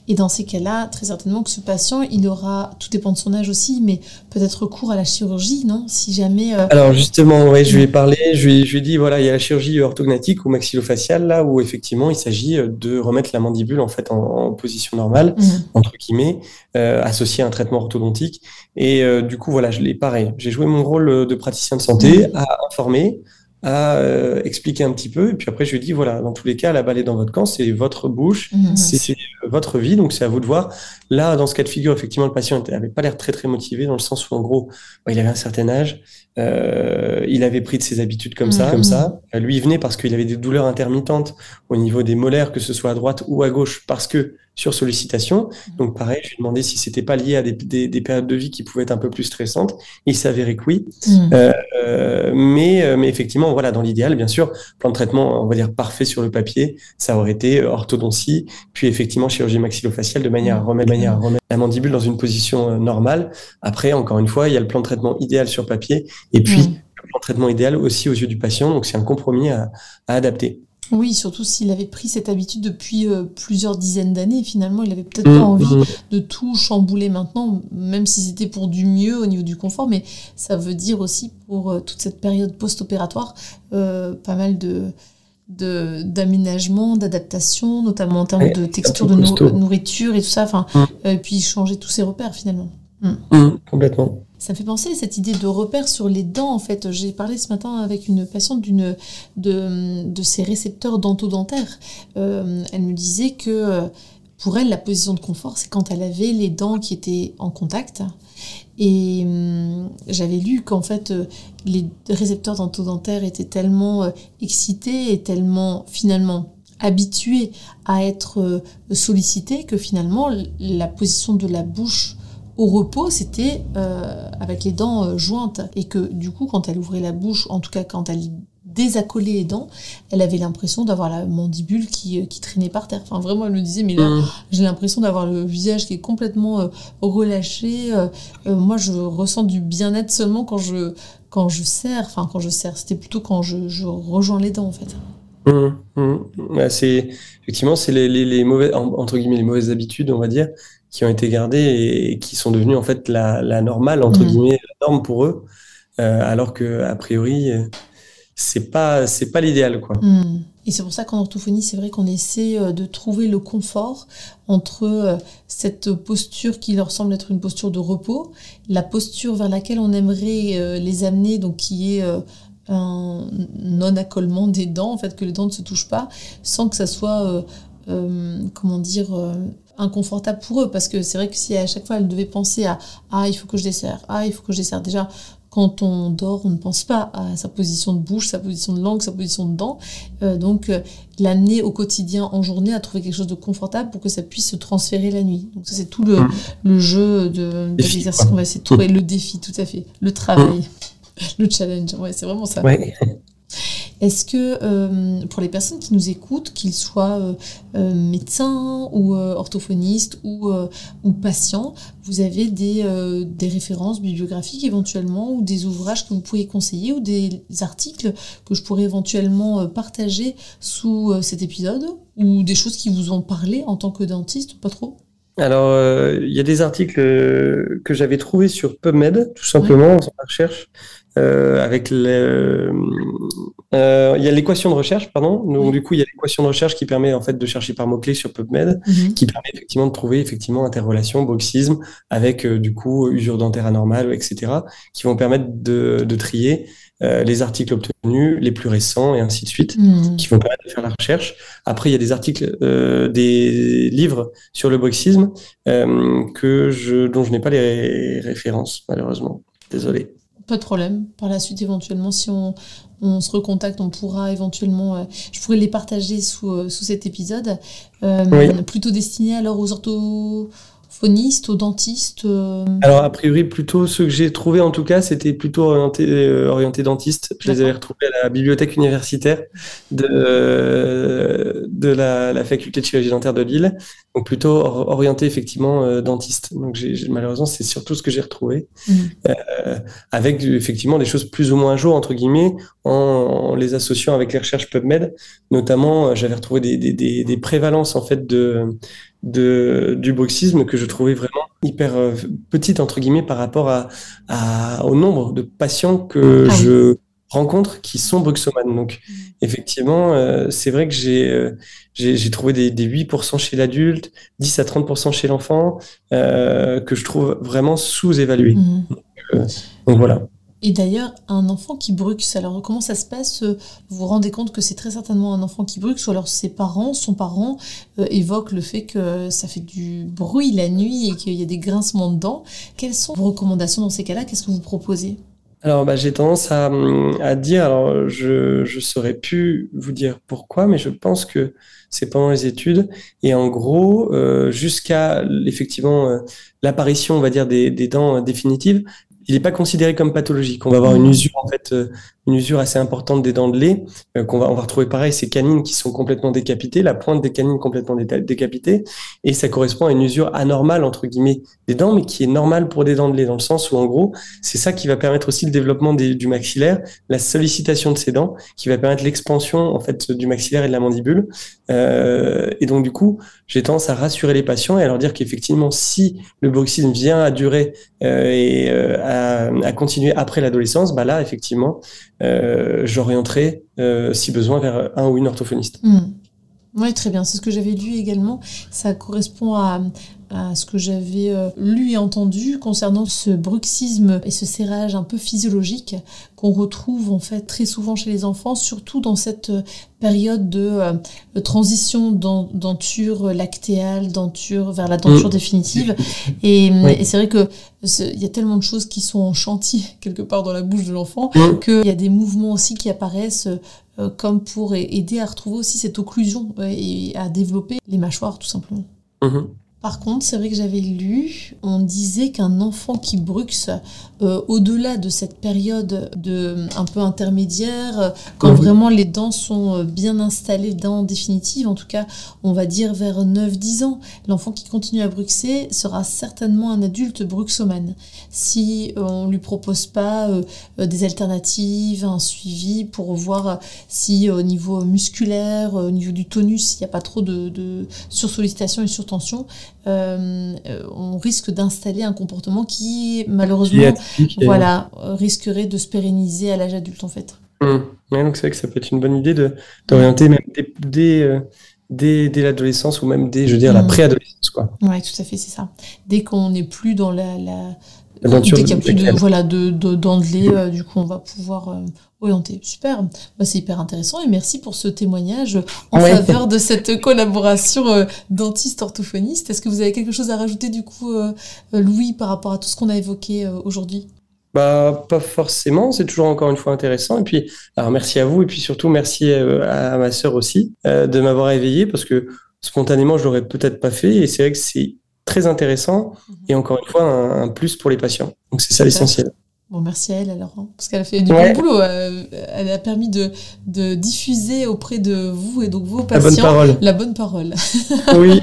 Et dans ces cas-là, très certainement que ce patient, il aura, tout dépend de son âge aussi, mais peut-être recours à la chirurgie, non? Si jamais. Euh, Alors justement, ouais, je lui ai parlé, je lui, ai dit, voilà, il y a la chirurgie orthognatique ou maxillofaciale, là où effectivement il s'agit euh, de remettre la mandibule en fait en, position normale, mmh. entre guillemets, euh, associée à un traitement orthodontique. Et du coup, voilà, je l'ai pareil. J'ai joué mon rôle de praticien de santé mmh. à informer, à euh, expliquer un petit peu. Et puis après, je lui dis, voilà, dans tous les cas, la balle est dans votre camp, c'est votre bouche, mhm. c'est votre vie, donc c'est à vous de voir. Là, dans ce cas de figure, effectivement, le patient n'avait pas l'air très, très motivé, dans le sens où, en gros, bah, il avait un certain âge, euh, il avait pris de ses habitudes comme ça, comme ça. Mhm. Lui, il venait parce qu'il avait des douleurs intermittentes au niveau des molaires, que ce soit à droite ou à gauche, parce que sur sollicitation. Donc pareil, je lui ai demandé si c'était pas lié à des, des, périodes de vie qui pouvaient être un peu plus stressantes. Il s'avérait que oui. Mmh. Euh, euh, mais, mais effectivement, voilà, dans l'idéal, bien sûr, plan de traitement, on va dire parfait sur le papier, ça aurait été orthodontie, puis effectivement chirurgie maxillofaciale de manière à mmh. remettre, manière à remettre la mandibule dans une position normale. Après, encore une fois, il y a le plan de traitement idéal sur papier et puis le plan de traitement idéal aussi aux yeux du patient. Donc c'est un compromis à, à adapter. Oui, surtout s'il avait pris cette habitude depuis euh, plusieurs dizaines d'années, finalement, il avait peut-être pas mmh, envie mmh. de tout chambouler maintenant, même si c'était pour du mieux au niveau du confort, mais ça veut dire aussi pour euh, toute cette période post-opératoire, euh, pas mal de d'aménagement, d'adaptation, notamment en termes de texture de nourriture et tout ça, enfin, mmh. et puis changer tous ses repères finalement. complètement. Ça me fait penser à cette idée de repère sur les dents. En fait, j'ai parlé ce matin avec une patiente d'une de, de ces récepteurs dentodentaires. Euh, elle me disait que euh, pour elle, la position de confort, c'est quand elle avait les dents qui étaient en contact. Et hum, j'avais lu qu'en fait, euh, les récepteurs dentodentaires étaient tellement excités et tellement finalement habitués à être sollicités que finalement, la position de la bouche au repos, c'était euh, avec les dents euh, jointes. Et que du coup, quand elle ouvrait la bouche, en tout cas quand elle désaccolaient les dents, elle avait l'impression d'avoir la mandibule qui, euh, qui, traînait par terre. Enfin, vraiment, elle me disait, mais là, mmh. j'ai l'impression d'avoir le visage qui est complètement relâché. moi, je ressens du bien-être seulement quand je, quand je serre. Enfin, quand je serre, c'était plutôt quand je, je, rejoins les dents, en fait. Mmh, mmh. c'est effectivement c'est les, les, les mauvaises entre guillemets les mauvaises habitudes on va dire qui ont été gardées et qui sont devenues en fait la, la normale, entre mmh. guillemets, la norme pour eux, euh, alors que a priori, euh, c'est pas c'est pas l'idéal quoi. Mmh. Et c'est pour ça qu'en orthophonie, c'est vrai qu'on essaie euh, de trouver le confort entre cette posture qui leur semble être une posture de repos, la posture vers laquelle on aimerait les amener, donc qui est un non-accolement des dents, en fait, que les dents ne se touchent pas, sans que ça soit, comment dire, inconfortable pour eux parce que c'est vrai que si à chaque fois elle devait penser à ah il faut que je desserre ah il faut que je desserre déjà quand on dort on ne pense pas à sa position de bouche sa position de langue sa position de dents. Euh, donc euh, l'amener au quotidien en journée à trouver quelque chose de confortable pour que ça puisse se transférer la nuit. Donc ça c'est tout le, mmh. jeu de, l'exercice qu'on va essayer de trouver. Le défi tout à fait. Le travail. Mmh. le challenge. Ouais c'est vraiment ça est-ce que euh, pour les personnes qui nous écoutent, qu'ils soient euh, euh, médecins ou orthophonistes ou, ou, patients, vous avez des, des, références bibliographiques éventuellement ou des ouvrages que vous pourriez conseiller ou des articles que je pourrais éventuellement partager sous cet épisode ou des choses qui vous ont parlé en tant que dentiste Pas trop? Alors, euh, il y a des articles euh, que j'avais trouvés sur PubMed, tout simplement, sur la recherche, euh, avec le, euh, il y a l'équation de recherche, pardon. Donc, du coup, il y a l'équation de recherche qui permet en fait de chercher par mots-clés sur PubMed, Mhm. qui permet effectivement de trouver effectivement interrelation, bruxisme, avec euh, du coup usure dentaire anormale, etc., qui vont permettre de, de trier euh, les articles obtenus, les plus récents, et ainsi de suite Mhm. qui vont permettre de faire la recherche. Après, il y a des articles, euh, des livres sur le bruxisme euh, que je, dont je n'ai pas les références, malheureusement. Désolé. Pas de problème. Par la suite, éventuellement, si on, on se recontacte, on pourra éventuellement. euh, je pourrais les partager sous, euh, sous cet épisode. Euh, Oui. Plutôt destiné alors aux orthophonistes, aux dentistes. euh, Alors, a priori, plutôt ceux que j'ai trouvés, en tout cas, c'était plutôt orienté, euh, orienté dentiste. Je les avais retrouvés à la bibliothèque universitaire de, euh, de la, la faculté de chirurgie dentaire de Lille. Donc, plutôt or- orienté, effectivement, euh, dentiste. Donc, malheureusement, c'est surtout ce que j'ai retrouvé. Euh, avec, effectivement, des choses plus ou moins à jour, entre guillemets, en, en les associant avec les recherches PubMed. Notamment, j'avais retrouvé des, des, des, des prévalences, en fait, de, de, du bruxisme que je trouvais vraiment hyper euh, petite, entre guillemets, par rapport à, à- au nombre de patients que Ah je rencontre qui sont bruxomanes. Donc, effectivement, euh, c'est vrai que j'ai euh, j'ai trouvé des, des 8% chez l'adulte, 10 à 30% chez l'enfant, que je trouve vraiment sous-évalués. Mhm. Donc voilà. Et d'ailleurs, un enfant qui bruxe, alors comment ça se passe euh, Vous vous rendez compte que c'est très certainement un enfant qui bruxe, ou alors ses parents, son parent, euh, évoquent le fait que ça fait du bruit la nuit et qu'il y a des grincements de dents. Quelles sont vos recommandations dans ces cas-là? Qu'est-ce que vous proposez? Alors, bah, j'ai tendance à, dire, alors je, je saurais plus vous dire pourquoi, mais je pense que c'est pendant les études. Et en gros, euh, jusqu'à effectivement l'apparition, on va dire, des, dents définitives, il n'est pas considéré comme pathologique. On va avoir une usure, en fait, euh, une usure assez importante des dents de lait, euh, qu'on va, on va retrouver pareil, ces canines qui sont complètement décapitées, la pointe des canines complètement déta- décapitée, et ça correspond à une usure anormale, entre guillemets, des dents, mais qui est normale pour des dents de lait, dans le sens où, en gros, c'est ça qui va permettre aussi le développement du maxillaire, la sollicitation de ces dents, qui va permettre l'expansion en fait du maxillaire et de la mandibule. Euh, et donc du coup, j'ai tendance à rassurer les patients et à leur dire qu'effectivement, si le bruxisme vient à durer euh, et euh, à, à continuer après l'adolescence, bah là, effectivement, j'orienterai, euh, si besoin, vers un ou une orthophoniste. Oui, très bien. C'est ce que j'avais lu également. Ça correspond à, à ce que j'avais euh, lu et entendu concernant ce bruxisme et ce serrage un peu physiologique qu'on retrouve en fait très souvent chez les enfants, surtout dans cette euh, période de euh, transition dent- denture lactéale, denture vers la denture Mm. définitive. Et, Oui. et c'est vrai que il y a tellement de choses qui sont en chantier quelque part dans la bouche de l'enfant Mm. qu'il y a des mouvements aussi qui apparaissent euh, comme pour aider à retrouver aussi cette occlusion et à développer les mâchoires tout simplement. Mhm. Par contre, c'est vrai que j'avais lu, on disait qu'un enfant qui bruxe euh, au-delà de cette période de un peu intermédiaire, euh, quand vraiment les dents sont euh, bien installées, dents définitives, en tout cas, on va dire vers 9-10 ans, l'enfant qui continue à bruxer sera certainement un adulte bruxomane. Si on lui propose pas euh, des alternatives, un suivi pour voir si au niveau musculaire, au niveau du tonus, il n'y a pas trop de, de sursollicitation et surtension, euh, euh, on risque d'installer un comportement qui malheureusement et- voilà, risquerait de se pérenniser à l'âge adulte en fait. Ouais, donc c'est vrai que ça peut être une bonne idée de d'orienter même dès, dès, euh, dès, dès l'adolescence ou même dès, je veux dire, la Mhm. préadolescence. Ouais, tout à fait, c'est ça. Dès qu'on n'est plus dans la, la... La denture dès qu'il n'y a plus de voilà de, de dents de lait, euh, du coup on va pouvoir euh, orienter. Super, Bah, c'est hyper intéressant et merci pour ce témoignage en Ouais. faveur de cette collaboration euh, dentiste-orthophoniste. Est-ce que vous avez quelque chose à rajouter du coup, euh, Louis, par rapport à tout ce qu'on a évoqué euh, aujourd'hui? Bah, pas forcément, c'est toujours encore une fois intéressant. Et puis, alors merci à vous, et puis surtout merci euh, à, ma sœur aussi euh, de m'avoir éveillé, parce que spontanément, je l'aurais peut-être pas fait, et c'est vrai que c'est très intéressant, et encore une fois, un, un plus pour les patients. Donc c'est ça l'essentiel. Bon, merci à elle alors, hein, parce qu'elle a fait du Ouais. bon boulot. euh, elle a permis de, de diffuser auprès de vous et donc vos La patients bonne parole. la bonne parole. Oui,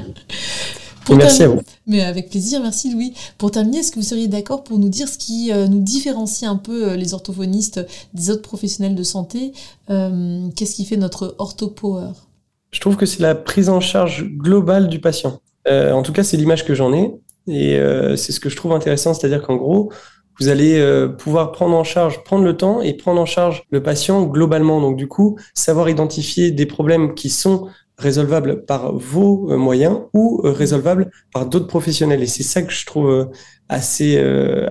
Pour merci à vous. Mais avec plaisir, merci Louis. Pour terminer, est-ce que vous seriez d'accord pour nous dire ce qui euh, nous différencie un peu euh, les orthophonistes des autres professionnels de santé Qu'est-ce qui fait notre orthopower? Je trouve que c'est la prise en charge globale du patient. En tout cas, c'est l'image que j'en ai. Et c'est ce que je trouve intéressant, c'est-à-dire qu'en gros, vous allez euh, pouvoir prendre en charge, prendre le temps et prendre en charge le patient globalement. Donc du coup, savoir identifier des problèmes qui sont résolvables par vos euh, moyens ou euh, résolvables par d'autres professionnels. Et c'est ça que je trouve assez,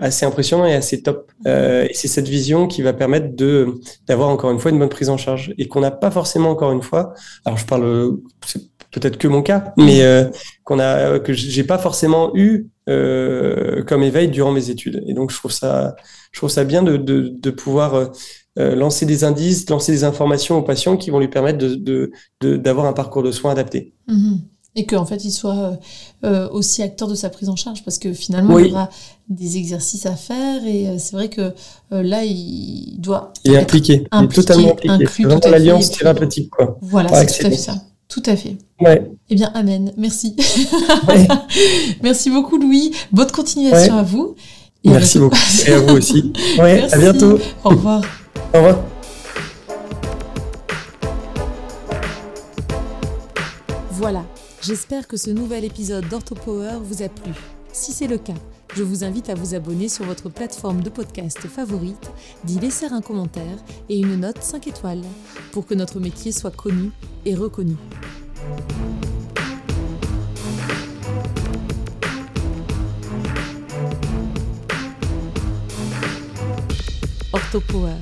assez impressionnant et assez top. et c'est cette vision qui va permettre de, d'avoir encore une fois une bonne prise en charge et qu'on n'a pas forcément encore une fois. Alors je parle, peut-être que mon cas, mais euh, qu'on a, que j'ai pas forcément eu euh, comme éveil durant mes études. Et donc, je trouve ça, je trouve ça bien de, de, de pouvoir euh, lancer des indices, lancer des informations aux patients qui vont lui permettre de, d'avoir un parcours de soins adapté. Mmh et qu'en fait, il soit aussi acteur de sa prise en charge, parce que finalement, il y aura des exercices à faire, et c'est vrai que là, il doit. Il est impliqué, il est totalement impliqué. C'est l'alliance thérapeutique. Quoi. Voilà, c'est tout à fait ça. Tout à fait. Ouais. Eh bien, amen. Merci. Merci beaucoup, Louis. Bonne continuation à vous. Merci beaucoup. Et à vous aussi. Ouais, à bientôt. Au revoir. Au revoir. Voilà. J'espère que ce nouvel épisode d'OrthoPower vous a plu. Si c'est le cas, je vous invite à vous abonner sur votre plateforme de podcast favorite, d'y laisser un commentaire et une note 5 étoiles pour que notre métier soit connu et reconnu. Orthopower